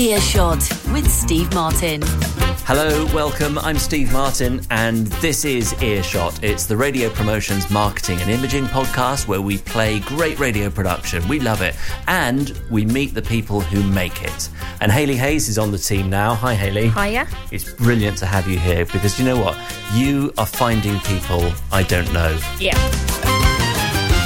Earshot with Steve Martin. Hello, welcome. I'm Steve Martin, and this is Earshot. It's the radio promotions, marketing, and imaging podcast where we play great radio production. We love it, and we meet the people who make it. And Haley Hayes is on the team now. Hi, Haley. Hiya. It's brilliant to have you here because you know what? You are finding people I don't know. Yeah.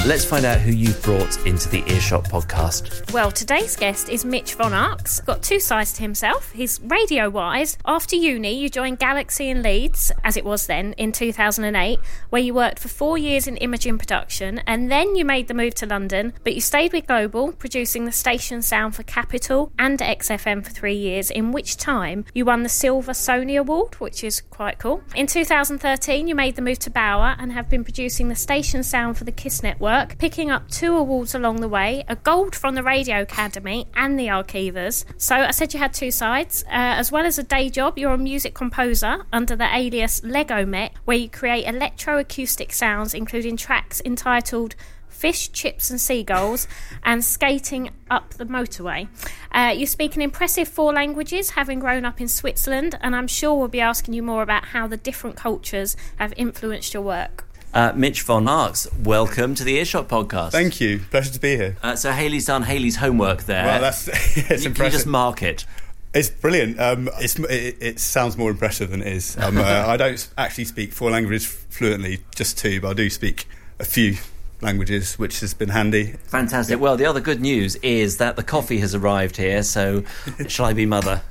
Let's find out who you've brought into the Earshot podcast. Well, today's guest is Mitch Von Arx. Got two sides to himself. He's radio wise. After uni, you joined Galaxy in Leeds, as it was then, in 2008, where you worked for four years in imaging production, and then you made the move to London, but you stayed with Global, producing the station sound for Capital and XFM for three years, in which time you won the Silver Sony Award, which is quite cool. In 2013, you made the move to Bauer and have been producing the station sound for the Kiss Network work, picking up two awards along the way a gold from the Radio Academy and the Arqivas. So I said you had two sides. Uh, as well as a day job, you're a music composer under the alias Lego Met, where you create electroacoustic sounds, including tracks entitled fish, chips, and seagulls, and skating up the motorway. Uh, you speak an impressive four languages, having grown up in Switzerland, and I'm sure we'll be asking you more about how the different cultures have influenced your work. Uh, Mitch Von Arx, welcome to the Earshot podcast. Thank you. Pleasure to be here. Uh, so Haley's done Haley's homework there. Well, that's it's you, impressive. you just mark it. It's brilliant. Um, it's, it, it, sounds more impressive than it is. Um, uh, I don't actually speak four languages fluently, just two, but I do speak a few languages, which has been handy. Fantastic. Well, the other good news is that the coffee has arrived here. So, shall I be mother?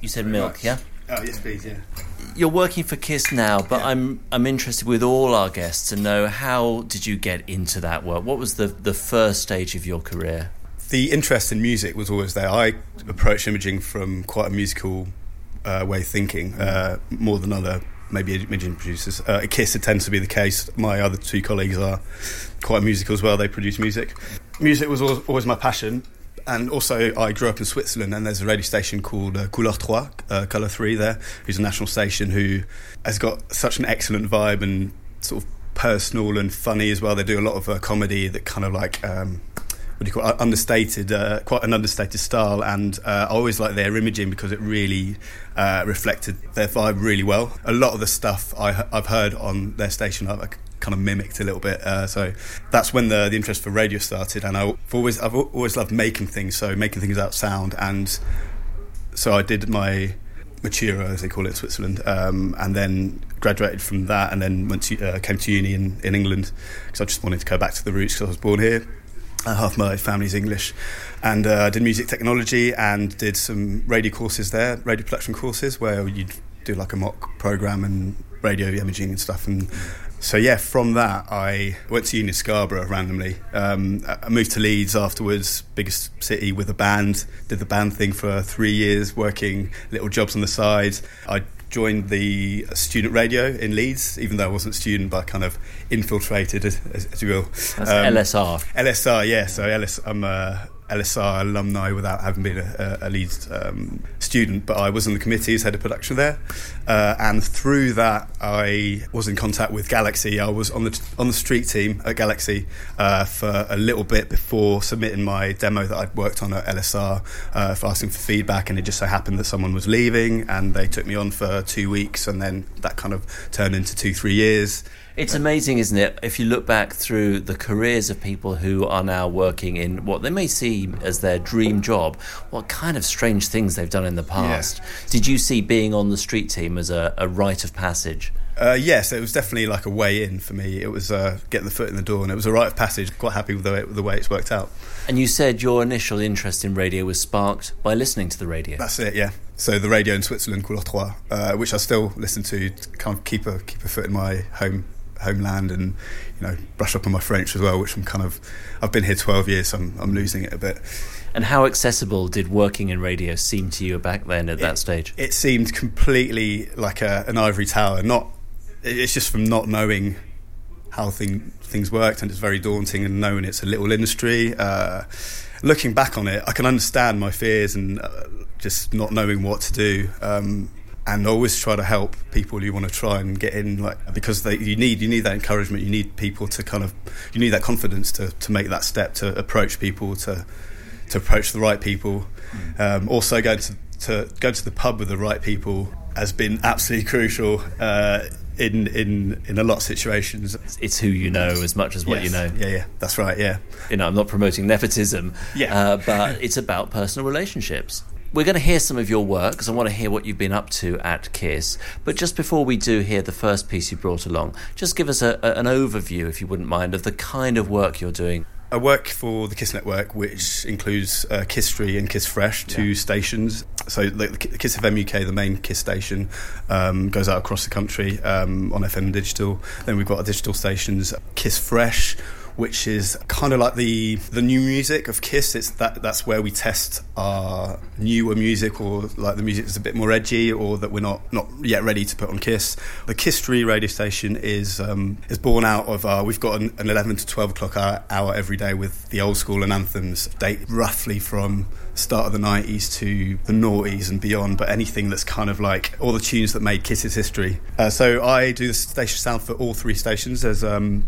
You said milk, yeah? Oh yes, please. Yeah you're working for Kiss now, but yeah. I'm I'm interested with all our guests to know how did you get into that work? What was the the first stage of your career? The interest in music was always there. I approached imaging from quite a musical uh, way of thinking, uh, more than other maybe imaging producers. Uh, at Kiss, it tends to be the case. My other two colleagues are quite musical as well. They produce music. Music was always my passion, and also I grew up in Switzerland, and there's a radio station called uh, Couleur 3, uh, Colour 3 there, who's a national station who has got such an excellent vibe and sort of personal and funny as well. They do a lot of uh, comedy that kind of like. Um, what do you call it? understated, uh, quite an understated style, and uh, I always like their imaging because it really uh, reflected their vibe really well. A lot of the stuff I, have heard on their station, I, kind of mimicked a little bit. Uh, so that's when the, the interest for radio started, and I've always I've always loved making things, so making things out sound, and so I did my Matura, as they call it in Switzerland, um, and then graduated from that, and then went to uh, came to uni in, in England because I just wanted to go back to the roots because I was born here. Uh, half my family's English, and uh, I did music technology and did some radio courses there, radio production courses where you'd do like a mock program and radio imaging and stuff, and so yeah, from that I went to uni Scarborough randomly. Um, I moved to Leeds afterwards, biggest city with a band. Did the band thing for three years, working little jobs on the side. I joined the student radio in Leeds, even though I wasn't a student, but I kind of infiltrated, as, as you will. That's um, LSR. LSR, yeah. So LS, I'm a LSR alumni without having been a, a Leeds um, student, but I was on the committee as head of production there, uh, and through that I was in contact with Galaxy. I was on the on the street team at Galaxy uh, for a little bit before submitting my demo that I'd worked on at LSR uh, for asking for feedback, and it just so happened that someone was leaving, and they took me on for two weeks, and then that kind of turned into two three years. It's amazing, isn't it? If you look back through the careers of people who are now working in what they may see as their dream job, what kind of strange things they've done in the past. Yeah. Did you see being on the street team as a, a rite of passage? Uh, yes, it was definitely like a way in for me. It was uh, getting the foot in the door, and it was a rite of passage. Quite happy with the way, the way it's worked out. And you said your initial interest in radio was sparked by listening to the radio. That's it, yeah. So the radio in Switzerland, Couleur 3, uh, which I still listen to, to kind of keep a keep a foot in my home homeland and you know brush up on my French as well, which I'm kind of I've been here 12 years, so I'm, I'm losing it a bit. And how accessible did working in radio seem to you back then at it, that stage? It seemed completely like a, an ivory tower. Not it's just from not knowing how thing, things worked, and it's very daunting. And knowing it's a little industry, uh, looking back on it, I can understand my fears and uh, just not knowing what to do. Um, and always try to help people you want to try and get in like because they, you need you need that encouragement you need people to kind of you need that confidence to, to make that step to approach people to to approach the right people. Um, also, going to, to go to the pub with the right people has been absolutely crucial. Uh, in, in in a lot of situations, It's who you know as much as what you know. Yeah, yeah, that's right. Yeah, you know, I'm not promoting nepotism, Yeah. uh, but it's about personal relationships. We're going to hear some of your work because I want to hear what you've been up to at KISS. But just before we do hear the first piece you brought along, just give us a, a, an overview, if you wouldn't mind, of the kind of work you're doing. I work for the Kiss Network, which includes uh, Kisstory and Kiss Fresh, two stations. So the, the Kiss FM UK, the main Kiss station, um, goes out across the country um, on FM digital. Then we've got our digital stations, Kiss Fresh, which is kind of like the the new music of Kiss. It's that that's where we test our newer music, or like the music that's a bit more edgy, or that we're not not yet ready to put on Kiss. The Kisstory radio station is um, is born out of uh, we've got an, an eleven to twelve o'clock hour, hour every day with the old school and anthems, date roughly from start of the 90s to the noughties and beyond, but anything that's kind of like all the tunes that made Kiss's history. Uh, so I do the station sound for all three stations. There's um,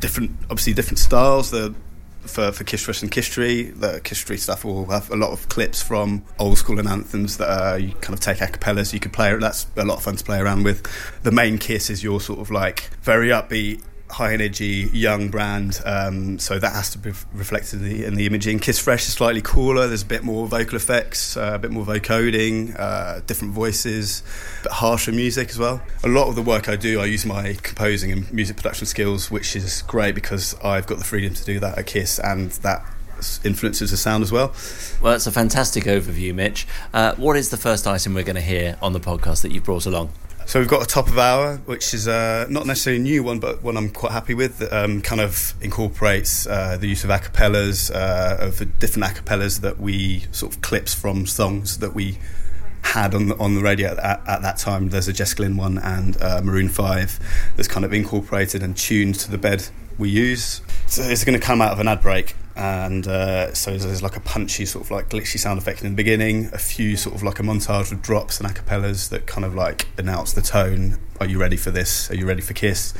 different, obviously different styles. The for, for Kiss Kisstory, the Tree stuff will have a lot of clips from old school and anthems that you kind of take a cappella you could play. That's a lot of fun to play around with. The main Kiss is your sort of like very upbeat, high energy, young brand. Um, so that has to be reflected in the, in the imaging. Kiss Fresh is slightly cooler. There's a bit more vocal effects, uh, a bit more vocoding, uh, different voices, a bit harsher music as well. A lot of the work I do, I use my composing and music production skills, which is great because I've got the freedom to do that at Kiss, and that influences the sound as well. Well, it's a fantastic overview, Mitch. Uh, what is the first item we're going to hear on the podcast that you've brought along? So we've got a top of hour, which is uh, not necessarily a new one, but one I'm quite happy with. That, um, kind of incorporates uh, the use of acapellas, uh, of different acapellas that we sort of clips from songs that we had on the, on the radio at, at that time. There's a Jess Glynne one and uh, Maroon Five that's kind of incorporated and tuned to the bed we use. So it's going to come out of an ad break, and uh, so there's like a punchy sort of like glitchy sound effect in the beginning, a few sort of like a montage of drops and acapellas that kind of like announce the tone. Are you ready for this? Are you ready for Kiss?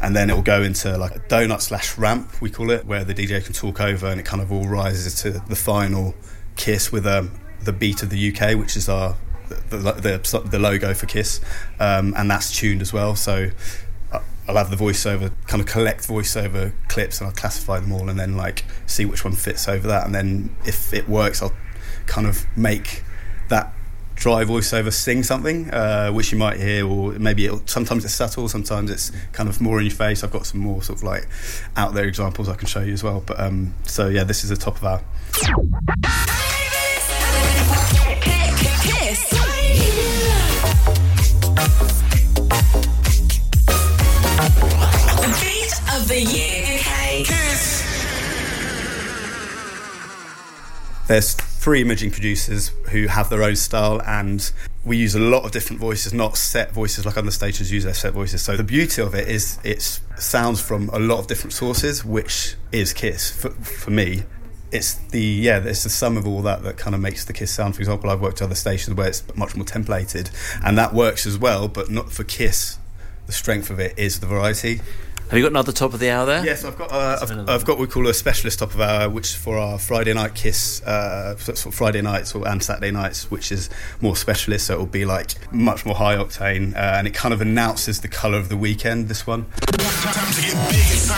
And then it will go into like a donut slash ramp, we call it, where the DJ can talk over, and it kind of all rises to the final Kiss with um, the beat of the UK, which is our the, the, the logo for Kiss, um, and that's tuned as well. So I'll have the voiceover, kind of collect voiceover clips, and I'll classify them all, and then like see which one fits over that, and then if it works, I'll kind of make that dry voiceover sing something, uh, which you might hear, or maybe it'll, sometimes it's subtle, sometimes it's kind of more in your face. I've got some more sort of like out there examples I can show you as well. But um, so yeah, this is the top of our. The year UK. There's three imaging producers who have their own style, and we use a lot of different voices, not set voices like other stations use their set voices. So the beauty of it is it sounds from a lot of different sources, which is Kiss for, for me. It's the yeah, it's the sum of all that that kind of makes the Kiss sound. For example, I've worked at other stations where it's much more templated, and that works as well, but not for Kiss. The strength of it is the variety. Have you got another top of the hour there? Yes, I've got. Uh, I've, I've got what we call a specialist top of hour, which is for our Friday night kiss, uh, so it's for Friday nights or and Saturday nights, which is more specialist. So it will be like much more high octane, uh, and it kind of announces the colour of the weekend. This one. Time to get big, it's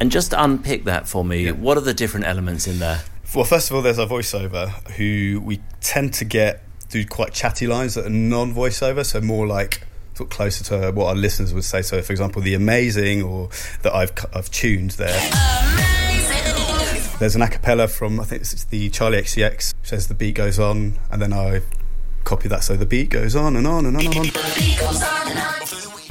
And just unpick that for me. What are the different elements in there? Well, first of all, there's our voiceover, who we tend to get do quite chatty lines that are non-voiceover, so more like sort of closer to what our listeners would say. So, for example, the amazing or that I've I've tuned there. Amazing. There's an a cappella from I think it's the Charli XCX says the beat goes on, and then I copy that so the beat goes on and on and on and on.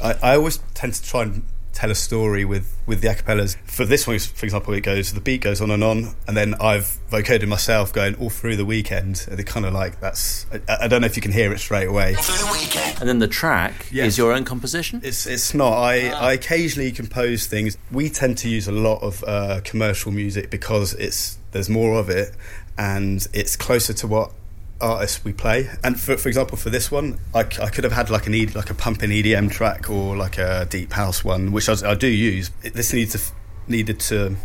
I, I always tend to try and tell a story with with the acapellas. For this one, for example, it goes the beat goes on and on, and then I've vocoded myself going all through the weekend. And they kind of like that's. I, I don't know if you can hear it straight away. For the weekend. And then the track Yes. is your own composition? It's it's not. I, I occasionally compose things. We tend to use a lot of uh, commercial music because it's there's more of it, and it's closer to what artists we play. And for, for example, for this one, I could have had like an E like a pumping EDM track or like a deep house one, which I do use. It, this needs to needed to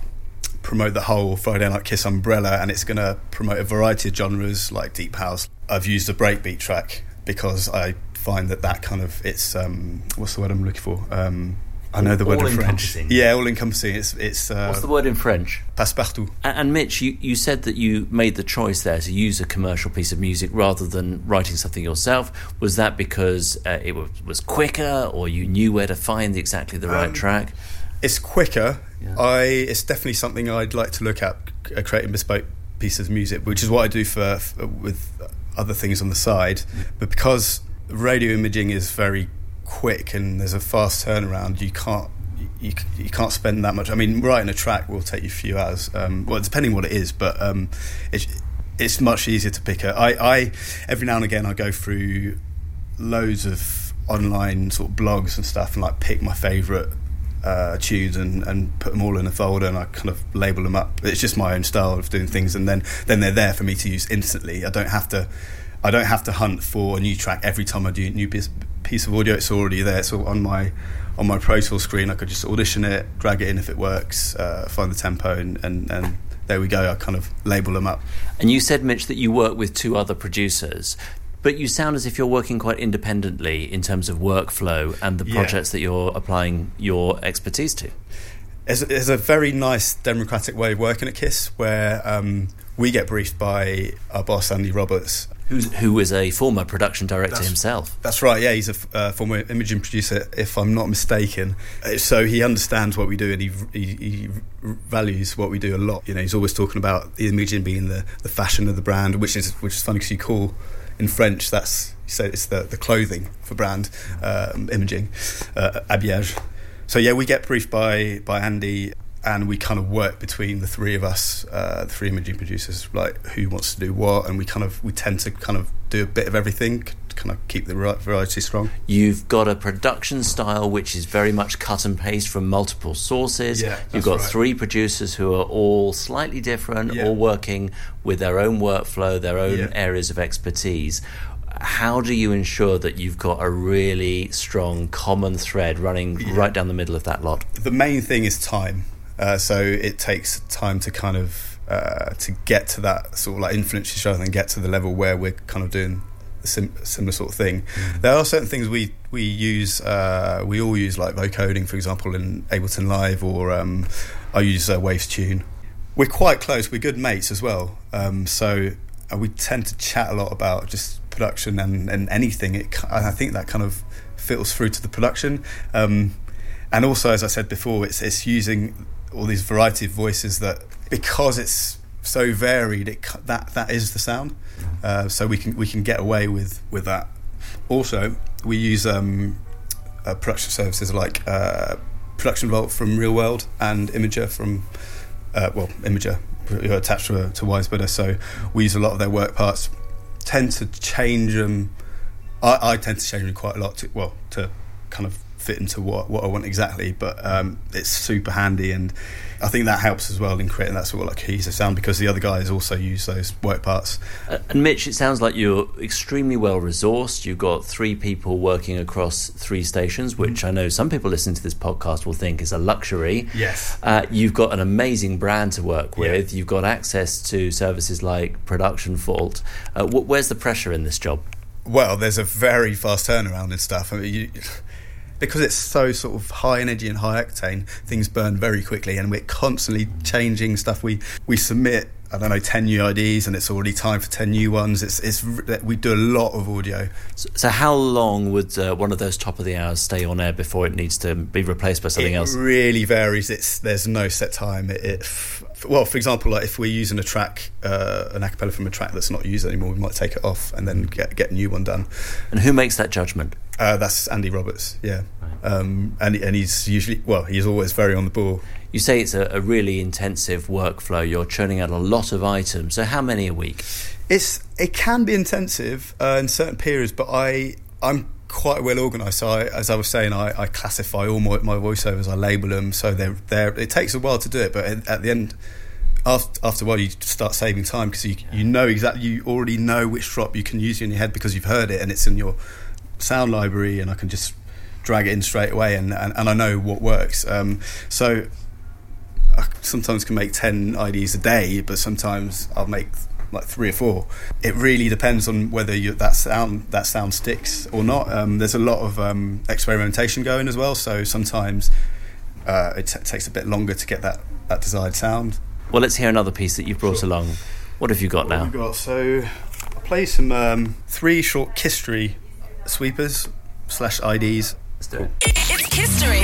promote the whole Friday Night Kiss umbrella, and it's going to promote a variety of genres like deep house. I've used a breakbeat track because I find that that kind of it's um, what's the word I'm looking for? Um, I know the word in French. Yeah, all encompassing. It's it's uh, What's the word in French? passe-partout. And, and Mitch, you, you said that you made the choice there to use a commercial piece of music rather than writing something yourself. Was that because uh, it was, was quicker, or you knew where to find exactly the right track? It's quicker. Yeah. I it's definitely something I'd like to look at uh, creating bespoke pieces of music, which is what I do for, for with other things on the side. But because radio imaging is very quick and there's a fast turnaround, you can't. You, you can't spend that much. I mean, writing a track will take you a few hours. Um, well, depending what it is, but um, it's it's much easier to pick. A, I, I every now and again I go through loads of online sort of blogs and stuff and like pick my favourite uh, tunes and, and put them all in a folder and I kind of label them up. It's just my own style of doing things and then then they're there for me to use instantly. I don't have to I don't have to hunt for a new track every time I do a new piece, piece of audio. It's already there. It's all on my on my Pro Tools screen. I could just audition it, drag it in if it works, uh, find the tempo and, and, and there we go. I kind of label them up. And you said, Mitch, that you work with two other producers. But you sound as if you're working quite independently in terms of workflow and the Yeah. projects that you're applying your expertise to. There's a very nice democratic way of working at KISS where um, we get briefed by our boss, Andy Roberts. Who's, who is a former production director That's- himself. That's right, yeah, he's a uh, former imaging producer, if I'm not mistaken. Uh, So he understands what we do and he, he, he values what we do a lot. You know, he's always talking about the imaging being the, the fashion of the brand, which is which is funny because you call in French that's you say it's the, the clothing for brand um, imaging, uh, habillage. So yeah, we get briefed by by Andy, and we kind of work between the three of us, uh, the three imaging producers, like who wants to do what, and we kind of we tend to kind of do a bit of everything, to kind of keep the vari- variety strong. You've got a production style which is very much cut and paste from multiple sources. Yeah, You've got right. three producers who are all slightly different, Yeah. all working with their own workflow, their own Yeah. areas of expertise. How do you ensure that you've got a really strong common thread running right down the middle of that lot? the main thing is time. Uh, so it takes time to kind of uh, to get to that sort of like influence each other and get to the level where we're kind of doing a sim- similar sort of thing. There are certain things we we use. Uh, we all use like vocoding, for example, in Ableton Live, or um, I use uh, Waves Tune. We're quite close. We're good mates as well. Um, so uh, we tend to chat a lot about just production and, and anything. It, I think that kind of filters through to the production. Um, and also, as I said before, it's it's using all these variety of voices that because it's so varied, it that that is the sound. Uh, so we can we can get away with with that. Also, we use um, uh, production services like uh, Production Vault from ReelWorld and Imager from uh, well Imager attached to, to Wise Buddah. So we use a lot of their work parts. Tend to change them. I, I tend to change them quite a lot. To, well, to kind of fit into what, what I want exactly. But um, it's super handy, and I think that helps as well in creating that sort of like cohesive sound because the other guys also use those work parts. And Mitch, it sounds like you're extremely well resourced. You've got three people working across three stations, which I know some people listening to this podcast will think is a luxury. Yes. Uh, you've got an amazing brand to work Yeah. with. You've got access to services like Production Vault. Uh, wh- where's the pressure in this job? Well, there's a very fast turnaround and stuff. I mean, you, because it's so sort of high energy and high octane, things burn very quickly, and we're constantly changing stuff. We we submit. I don't know, ten new IDs, and it's already time for ten new ones. It's it's we do a lot of audio. So, so how long would uh, one of those top of the hours stay on air before it needs to be replaced by something else? it else? really varies. It's there's no set time. It, it well, for example, like if we're using a track, uh, an acapella from a track that's not used anymore, we might take it off and then get get a new one done. And who makes that judgment? Uh, that's Andy Roberts, yeah. Um, and and he's usually well, he's always very on the ball. You say it's a, a really intensive workflow. You're churning out a lot of items. So how many a week? It's it can be intensive uh, in certain periods, but I I'm quite well organised. So I, as I was saying, I, I classify all my, my voiceovers. I label them so they're there. It takes a while to do it, but at, at the end. After, after a while, you start saving time because you, you know exactly, you already know which drop you can use in your head because you've heard it and it's in your sound library, and I can just drag it in straight away, and, and, and I know what works. Um, so I sometimes can make 10 IDs a day, but sometimes I'll make like three or four. It really depends on whether you, that sound that sound sticks or not. Um, there's a lot of um, experimentation going as well, so sometimes uh, it t- takes a bit longer to get that, that desired sound. Well, let's hear another piece that you've brought along. What have you got What now? have we got? So I'll play some um, three short Kisstory sweepers slash IDs. Let's do it. It's history.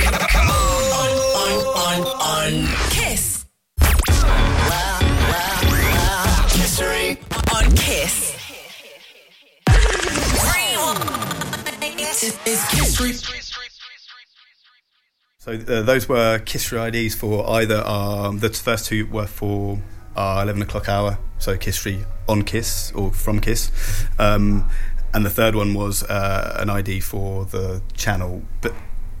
So uh, those were Kisstory IDs for either um, the first two were for our 11 o'clock hour, so Kisstory on Kiss or from Kiss, um, and the third one was uh, an ID for the channel. But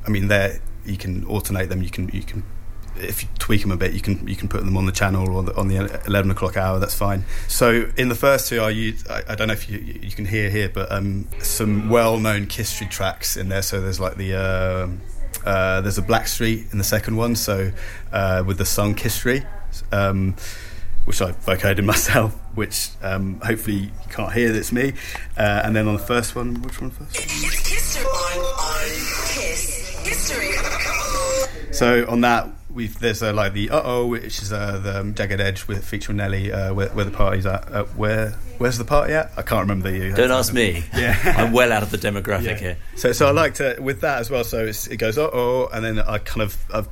I mean, there you can alternate them. You can you can if you tweak them a bit, you can you can put them on the channel or the, on the 11 o'clock hour. That's fine. So in the first two, I used I, I don't know if you you can hear here, but um, some well-known Kisstory tracks in there. So there's like the um uh, there's a Blackstreet in the second one, so uh, with the song Kisstory, um, which I vocoded myself, which um, hopefully you can't hear. That's me. Uh, and then on the first one, which one first? It's history. On, on Kiss. History. So on that, we've there's uh, like the uh oh, which is uh, the um, Jagged Edge with featuring Nelly, uh, where, where the party's at. Uh, where where's the party at? I can't remember the. Don't ask me. Yeah. I'm well out of the demographic Yeah. here. So, so I like to with that as well. So it's, it goes uh oh, and then I kind of I've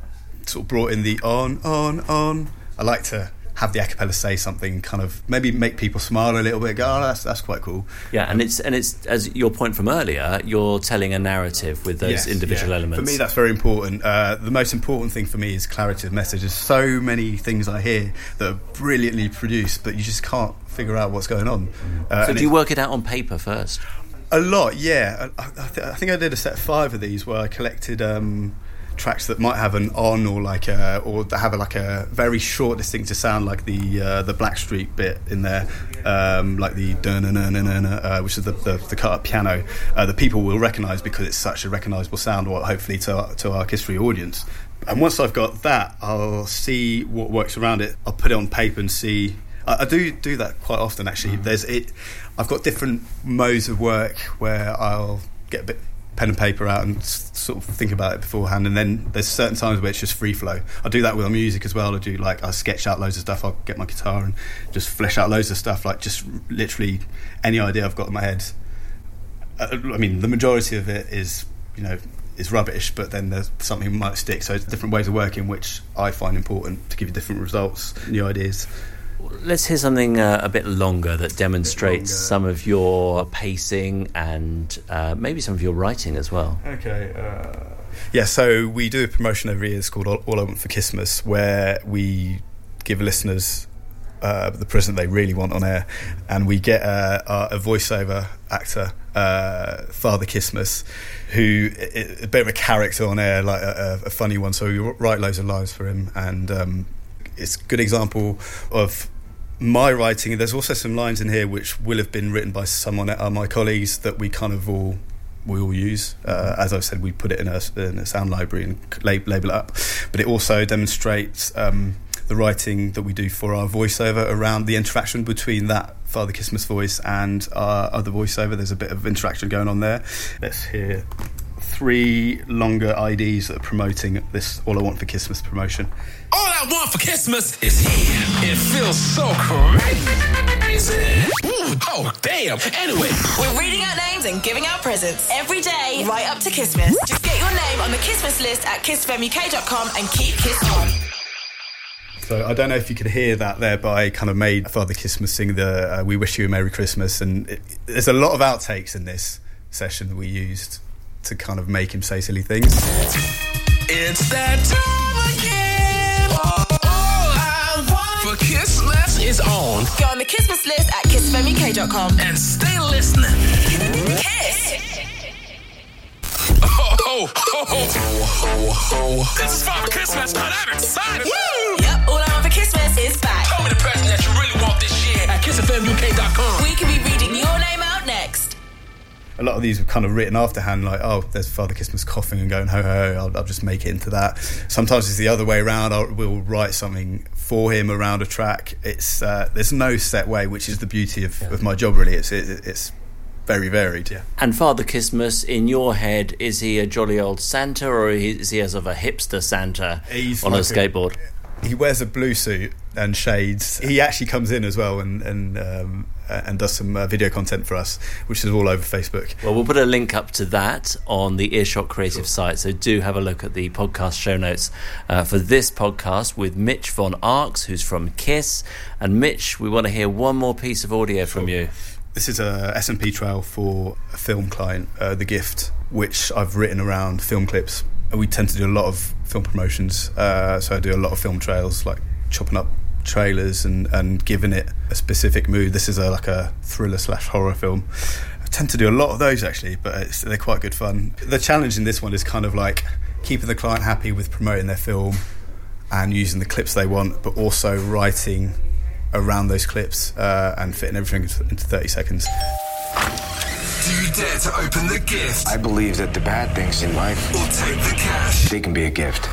sort of brought in the on on on. I like to have the acapella say something, kind of maybe make people smile a little bit. Go, oh, that's that's quite cool. Yeah, and it's and it's as your point from earlier. You're telling a narrative with those Yes, individual yeah. elements. For me, that's very important. Uh, the most important thing for me is clarity of message. There's so many things I hear that are brilliantly produced, but you just can't figure out what's going on. Uh, so do you work it out on paper first? A lot, yeah. I, I, th- I think I did a set of five of these where I collected um, tracks that might have an on or like a, or that have a, like a very short distinctive sound, like the uh, the Blackstreet bit in there, um, like the uh, which is the, the, the cut up piano uh, that people will recognise because it's such a recognisable sound, or hopefully to our, to our history audience. And once I've got that, I'll see what works around it. I'll put it on paper and see I, I do do that quite often actually. There's it. I've got different modes of work where I'll get a bit pen and paper out and sort of think about it beforehand, and then there's certain times where it's just free flow. I do that with my music as well. I do like I sketch out loads of stuff. I'll get my guitar and just flesh out loads of stuff, like just literally any idea I've got in my head. Uh, I mean, the majority of it is you know is rubbish, but then there's something might stick. So it's different ways of working, which I find important to give you different results, new ideas. Let's hear something uh, a bit longer that demonstrates longer. some of your pacing and uh, maybe some of your writing as well. Okay. Uh... Yeah, so we do a promotion every year. It's called All, All I Want for Christmas, where we give listeners uh, the present they really want on air, and we get uh, a, a voiceover actor, uh, Father Christmas, who a bit of a character on air, like a, a a funny one. So we write loads of lines for him, and um, it's a good example of my writing. There's also some lines in here which will have been written by someone, uh, my colleagues, that we kind of all we all use. Uh, as I've said, we put it in a, in a sound library and lab, label it up. But it also demonstrates um, the writing that we do for our voiceover around the interaction between that Father Christmas voice and our other voiceover. There's a bit of interaction going on there. Let's hear three longer IDs that are promoting this All I Want for Christmas promotion. All I want for Christmas is here. It feels so crazy. Ooh, oh, damn. Anyway, We're reading out names and giving out presents every day, right up to Christmas. Just get your name on the Christmas list at kissfmuk.com and keep Kiss on. So I don't know if you could hear that there, but I kind of made Father Christmas sing the uh, "We Wish You a Merry Christmas," and it, there's a lot of outtakes in this session that we used to kind of make him say silly things. It's that time again. All I want for Christmas is on. Go on the Christmas list at kissfmuk.com. And stay listening. Kiss. Ho, ho, ho, ho, ho, ho. This is Father Christmas, and I'm excited. Yep, all I want for Christmas is back. Tell me the present that you really want this year at kissfmuk.com. We could be A lot of these were kind of written afterhand, like, oh, there's Father Christmas coughing and going, ho, ho, ho, I'll, I'll just make it into that. Sometimes it's the other way around. I'll, we'll write something for him around a track. It's uh, There's no set way, which is the beauty of, of my job, really. It's, it, it's very varied, yeah. And Father Christmas, in your head, is he a jolly old Santa or is he as of a hipster Santa He's on a like a- skateboard? he wears a blue suit and shades. He actually comes in as well and and um, and does some uh, video content for us, which is all over Facebook. Well, we'll put a link up to that on the Earshot Creative site. So do have a look at the podcast show notes uh, for this podcast with Mitch von Arx, who's from Kiss. And Mitch, we want to hear one more piece of audio from you. This is a S&P trail for a film client, uh, The Gift, which I've written around film clips. And we tend to do a lot of film promotions, uh, so I do a lot of film trails, like chopping up trailers and, and giving it a specific mood. This is a, like a thriller slash horror film. I tend to do a lot of those actually, but it's, they're quite good fun. The challenge in this one is kind of like keeping the client happy with promoting their film and using the clips they want, but also writing around those clips uh, and fitting everything into- into 30 seconds. Do you dare to open the gift I believe that the bad things in life, or take the cash? they can be a gift.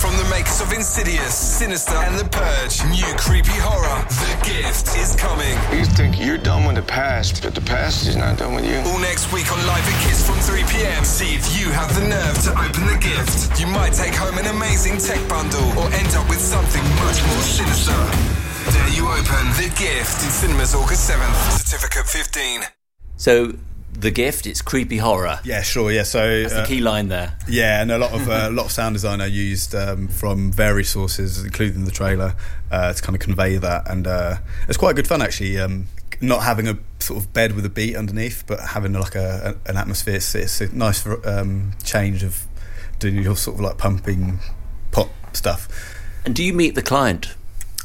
From the makers of Insidious, Sinister, and The Purge, new creepy horror, The Gift is coming. You think you're done with the past, but the past is not done with you. All next week on Live at Kiss from 3 p.m. See if you have the nerve to open the gift. You might take home an amazing tech bundle or end up with something much more sinister. Dare you open The Gift in cinemas August 7th. Certificate 15. So, The Gift, it's creepy horror. Yeah, sure. Yeah, so That's uh, the key line there. yeah, and a lot of uh, a lot of sound design I used um, from various sources, including the trailer, uh, to kind of convey that, and uh, it's quite good fun actually. Um, not having a sort of bed with a beat underneath, but having like a, a an atmosphere. It's, it's a nice um, change of doing your sort of like pumping pop stuff. And do you meet the client?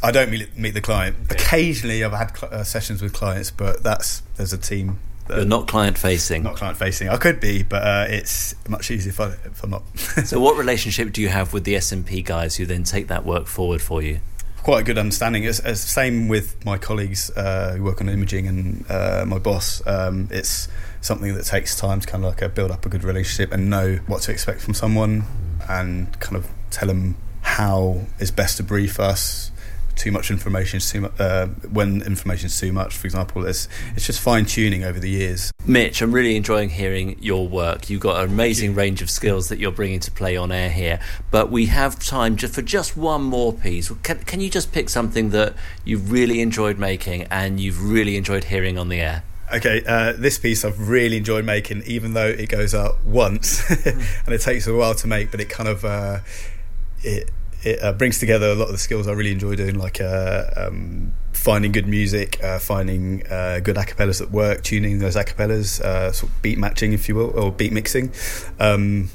I don't meet, meet the client. Occasionally, I've had cl- uh, sessions with clients, but that's there's a team. You're not client facing. not client facing. I could be, but uh, it's much easier if, I, if I'm not. So, what relationship do you have with the S&P guys who then take that work forward for you? quite a good understanding. It's, it's the same with my colleagues uh, who work on imaging and uh, my boss. Um, it's something that takes time to kind of like uh, build up a good relationship and know what to expect from someone and kind of tell them how is best to brief us. Too much information is too much. Uh, when information is too much, for example, it's it's just fine tuning over the years. Mitch, I'm really enjoying hearing your work. You've got an amazing range of skills that you're bringing to play on air here. But we have time just for just one more piece. Can, can you just pick something that you've really enjoyed making and you've really enjoyed hearing on the air? Okay, uh, this piece I've really enjoyed making, even though it goes out once and it takes a while to make, but it kind of uh, it it uh, brings together a lot of the skills I really enjoy doing, like uh, um, finding good music, uh, finding uh, good acapellas that work, tuning those acapellas, uh, sort of beat matching, if you will, or beat mixing. Um,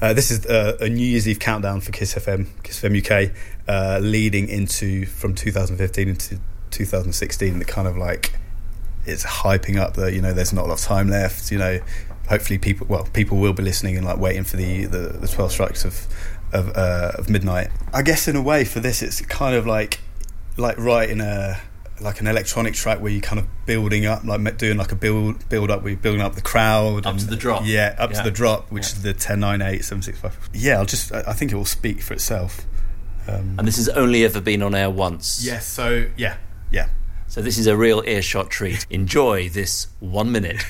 uh, this is a New Year's Eve countdown for Kiss FM, Kiss FM UK, leading into from 2015 into 2016. That kind of like it's hyping up that you know there's not a lot of time left. You know, hopefully people well people will be listening and like waiting for the the, the 12 strikes of of, uh, of midnight. I guess in a way for this it's kind of like like writing a like an electronic track where you're kind of building up, like doing like a build build up, where you're building up the crowd Up to the drop. Yeah, up Yeah. to the drop, which is the 10, 9, 8, 7, 6, 5. Yeah, I'll just I I think it will speak for itself. Um, And this has only ever been on air once. yes, so yeah, yeah. So this is a real earshot treat. Enjoy this one minute.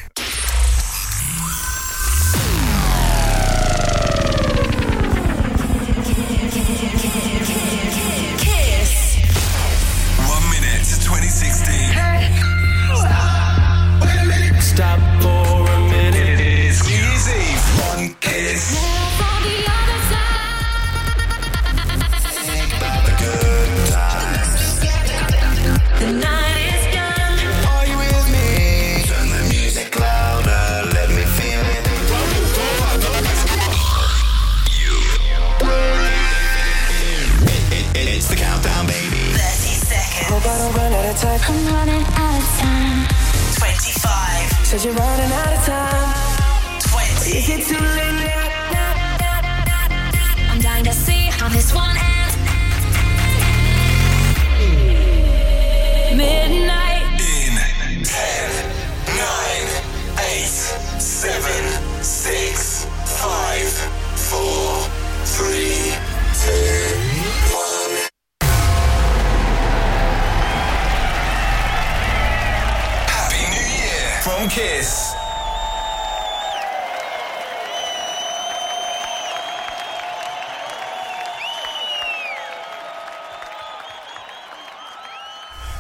7, 6,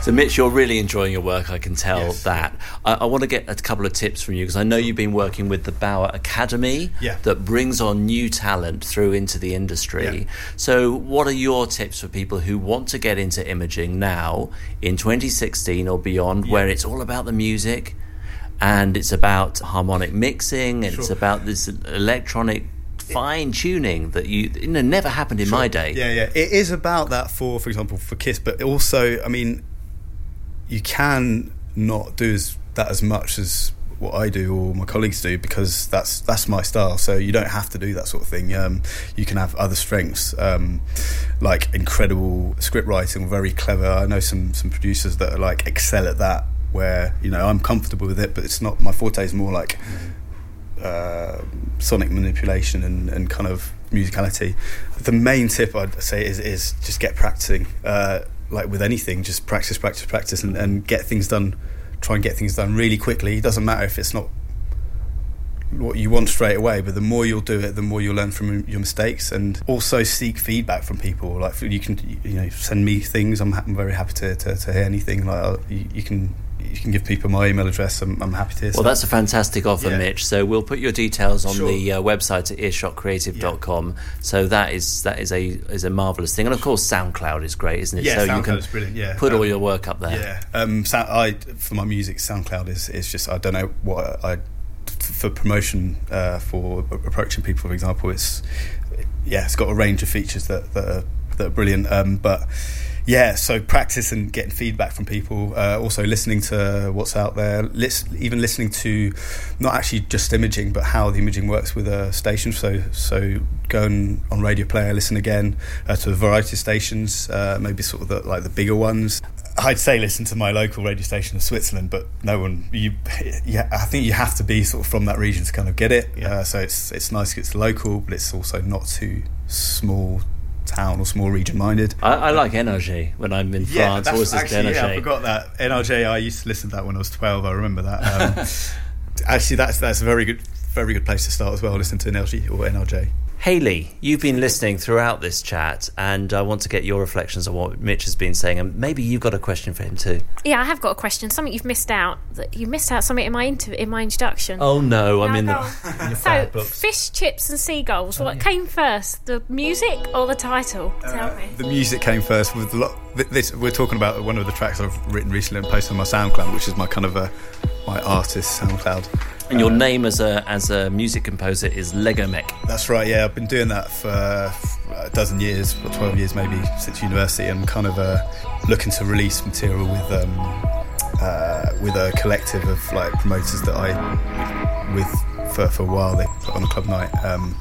So, Mitch, you're really enjoying your work. I can tell Yes. that. I, I want to get a couple of tips from you because I know you've been working with the Bauer Academy Yeah. that brings on new talent through into the industry. Yeah. So, what are your tips for people who want to get into imaging now in 2016 or beyond, where it's all about the music and it's about harmonic mixing and it's about this electronic fine tuning that you, you know, never happened in my day? Yeah, yeah. It is about that for, for example, for Kiss, but also, I mean, you can not do as, that as much as what I do or my colleagues do because that's that's my style. So you don't have to do that sort of thing. Um, you can have other strengths, um, like incredible script writing, very clever. I know some some producers that are like excel at that. Where you know I'm comfortable with it, but it's not my forte. Is more like uh, sonic manipulation and, and kind of musicality. The main tip I'd say is is just get practicing. Uh, like with anything, just practice, practice, practice, and, and get things done. Try and get things done really quickly. It doesn't matter if it's not what you want straight away, but the more you'll do it, the more you'll learn from your mistakes, and also seek feedback from people. Like you can, you know, send me things. I'm, ha- I'm very happy to, to, to hear anything. Like you, you can. You can give people my email address. I'm, I'm happy to. Well, that's a fantastic offer, Yeah. Mitch. So we'll put your details on Sure. the uh, website at earshotcreative.com. So that is that is a is a marvelous thing, and of course, SoundCloud is great, isn't it? Yeah, so you SoundCloud can is brilliant, yeah. put all Um, your work up there. Yeah, um, so, I for my music, SoundCloud is is just I don't know what I for promotion uh, for approaching people. For example, it's yeah, it's got a range of features that that are, that are brilliant. Um, but yeah, so practice and getting feedback from people. Uh, also listening to what's out there. Lis- even listening to not actually just imaging, but how the imaging works with a station. So so going on radio player, listen again uh, to a variety of stations. Uh, maybe sort of the, like the bigger ones. I'd say listen to my local radio station in Switzerland, but no one. You, yeah, I think you have to be sort of from that region to kind of get it. Uh, so it's it's nice. It's local, but it's also not too small town or small region minded. I, I like NRJ when I'm in France. that's Always actually, yeah, I forgot that NRJ. I used to listen to that when I was twelve. I remember that. Um, actually, that's that's a very good very good place to start as well. Listen to NRJ or NRJ. Haley, you've been listening throughout this chat, and I want to get your reflections on what Mitch has been saying, and maybe you've got a question for him too. Yeah, I have got a question. Something you've missed out. That you missed out something in my inter- in my introduction. Oh no, I'm Now in the. on. so, fish, chips, and seagulls. What came first, the music or the title? Uh, Tell me. The music came first with a lot. This we're talking about one of the tracks I've written recently and posted on my SoundCloud, which is my kind of a my artist SoundCloud. And your name as a as a music composer is Lego Mech. That's right. Yeah, I've been doing that for a dozen years, or twelve years maybe, since university, I'm kind of uh, looking to release material with um, uh, with a collective of like promoters that I with for, for a while. They put on a club night, um,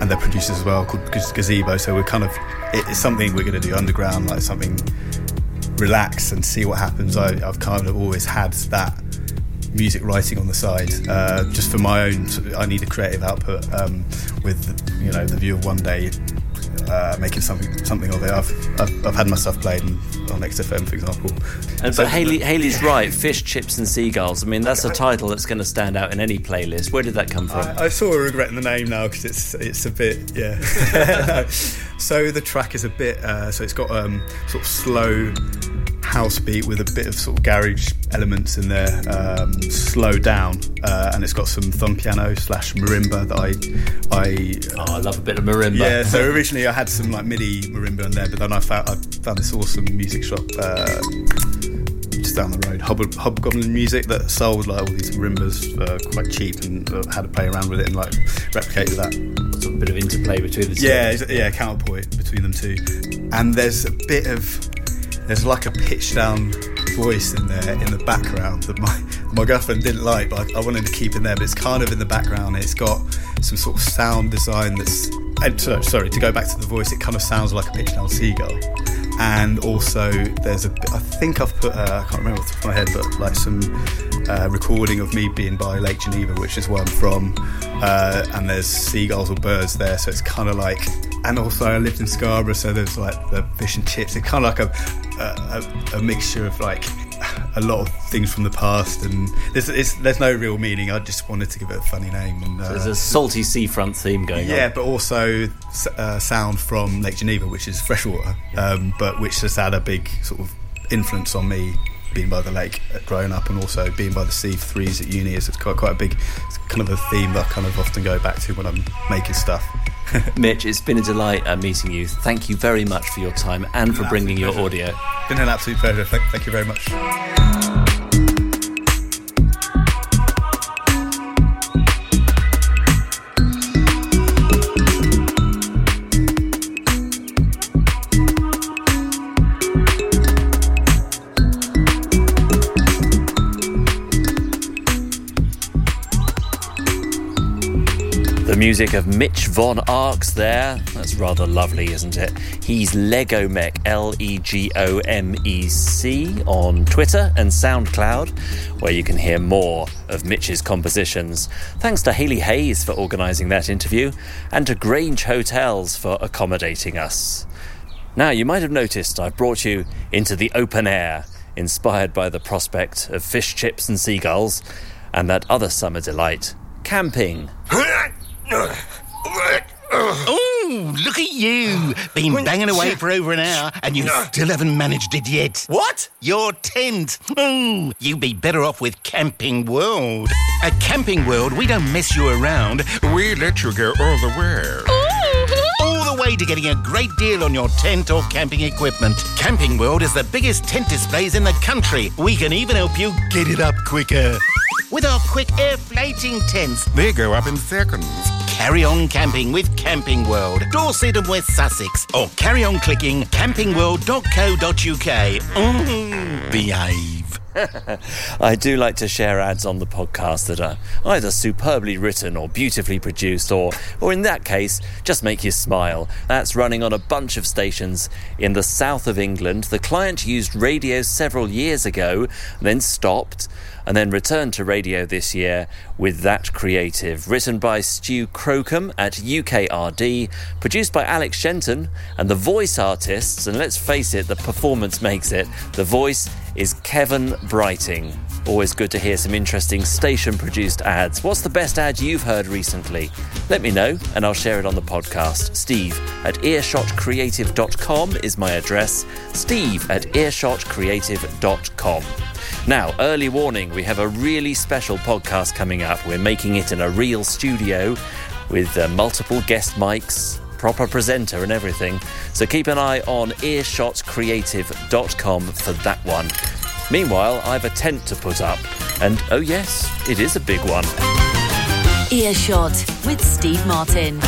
and they're producers as well called Gaz- Gazebo. So we're kind of it's something we're going to do underground, like something relax and see what happens. I, I've kind of always had that music writing on the side, uh, just for my own. I need a creative output um, with you know the view of one day uh, making something something of it. I've, I've, I've had my stuff played on, XFM, for example. And, So- but Haley, Haley's right. Fish, chips, and seagulls. I mean, that's a title that's going to stand out in any playlist. Where did that come from? I, I sort of regretting the name now because it's it's a bit yeah. so the track is a bit uh, so it's got um, sort of slow house beat with a bit of sort of garage elements in there, um, slow down, uh, and it's got some thumb piano slash marimba that I I oh, I love a bit of marimba. yeah. So originally I had some like MIDI marimba in there, but then I found I found this awesome music shop. Uh, just down the road, Hob- Hobgoblin Music that sold like all these marimbas uh, quite cheap and uh, had to play around with it and like replicated that. Sort of bit of interplay between the two. Yeah, yeah, counterpoint between them two. And there's a bit of there's like a pitch down voice in there in the background that my my girlfriend didn't like, but I, I wanted to keep in there. But it's kind of in the background. It's got some sort of sound design that's. And so, sorry to go back to the voice. It kind of sounds like a pitch down seagull. And also, there's a I think I've put, uh, I can't remember off the top of my head, but like some uh, recording of me being by Lake Geneva, which is where I'm from. Uh, and there's seagulls or birds there, so it's kind of like. And also, I lived in Scarborough, so there's like the fish and chips. It's kind of like a, a, a, a mixture of like a lot of things from the past, and there's, it's, there's no real meaning. I just wanted to give it a funny name. And uh, There's a salty seafront theme going yeah, on. Yeah, but also uh, sound from Lake Geneva, which is freshwater, um, but which has had a big sort of influence on me being by the lake uh, growing up, and also being by the sea for three years at uni. Is it's quite quite a big it's kind of a theme that I kind of often go back to when I'm making stuff. Mitch, it's been a delight uh, meeting you. Thank you very much for your time and for bringing your audio. Been an absolute pleasure. Thank, thank you very much. Music of Mitch Von Arx there. That's rather lovely, isn't it? He's Lego Mech, L E G O M E C, on Twitter and SoundCloud, where you can hear more of Mitch's compositions. Thanks to Haley Hayes for organising that interview, and to Grange Hotels for accommodating us. Now, you might have noticed I've brought you into the open air, inspired by the prospect of fish chips and seagulls, and that other summer delight, camping. Oh, look at you! Been banging away for over an hour, and you still haven't managed it yet. What? Your tent. Oh, you'd be better off with Camping World. At Camping World, we don't mess you around. We let you go all the way. All the way to getting a great deal on your tent or camping equipment. Camping World is the biggest tent displays in the country. We can even help you get it up quicker. With our quick air floating tents. They go up in seconds. Carry on camping with Camping World, Dorset and West Sussex, or carry on clicking campingworld.co.uk. Mm, behave. I do like to share ads on the podcast that are either superbly written or beautifully produced, or, or in that case, just make you smile. That's running on a bunch of stations in the south of England. The client used radio several years ago, then stopped, and then returned to radio this year with that creative. Written by Stu Crocombe at UKRD, produced by Alex Shenton, and the voice artists, and let's face it, the performance makes it. The voice is Kevin Brighting. Always good to hear some interesting station produced ads. What's the best ad you've heard recently? Let me know and I'll share it on the podcast. Steve at earshotcreative.com is my address. Steve at earshotcreative.com. Now, early warning, we have a really special podcast coming up. We're making it in a real studio with uh, multiple guest mics, proper presenter, and everything. So keep an eye on earshotcreative.com for that one. Meanwhile, I've a tent to put up, and oh, yes, it is a big one. Earshot with Steve Martin.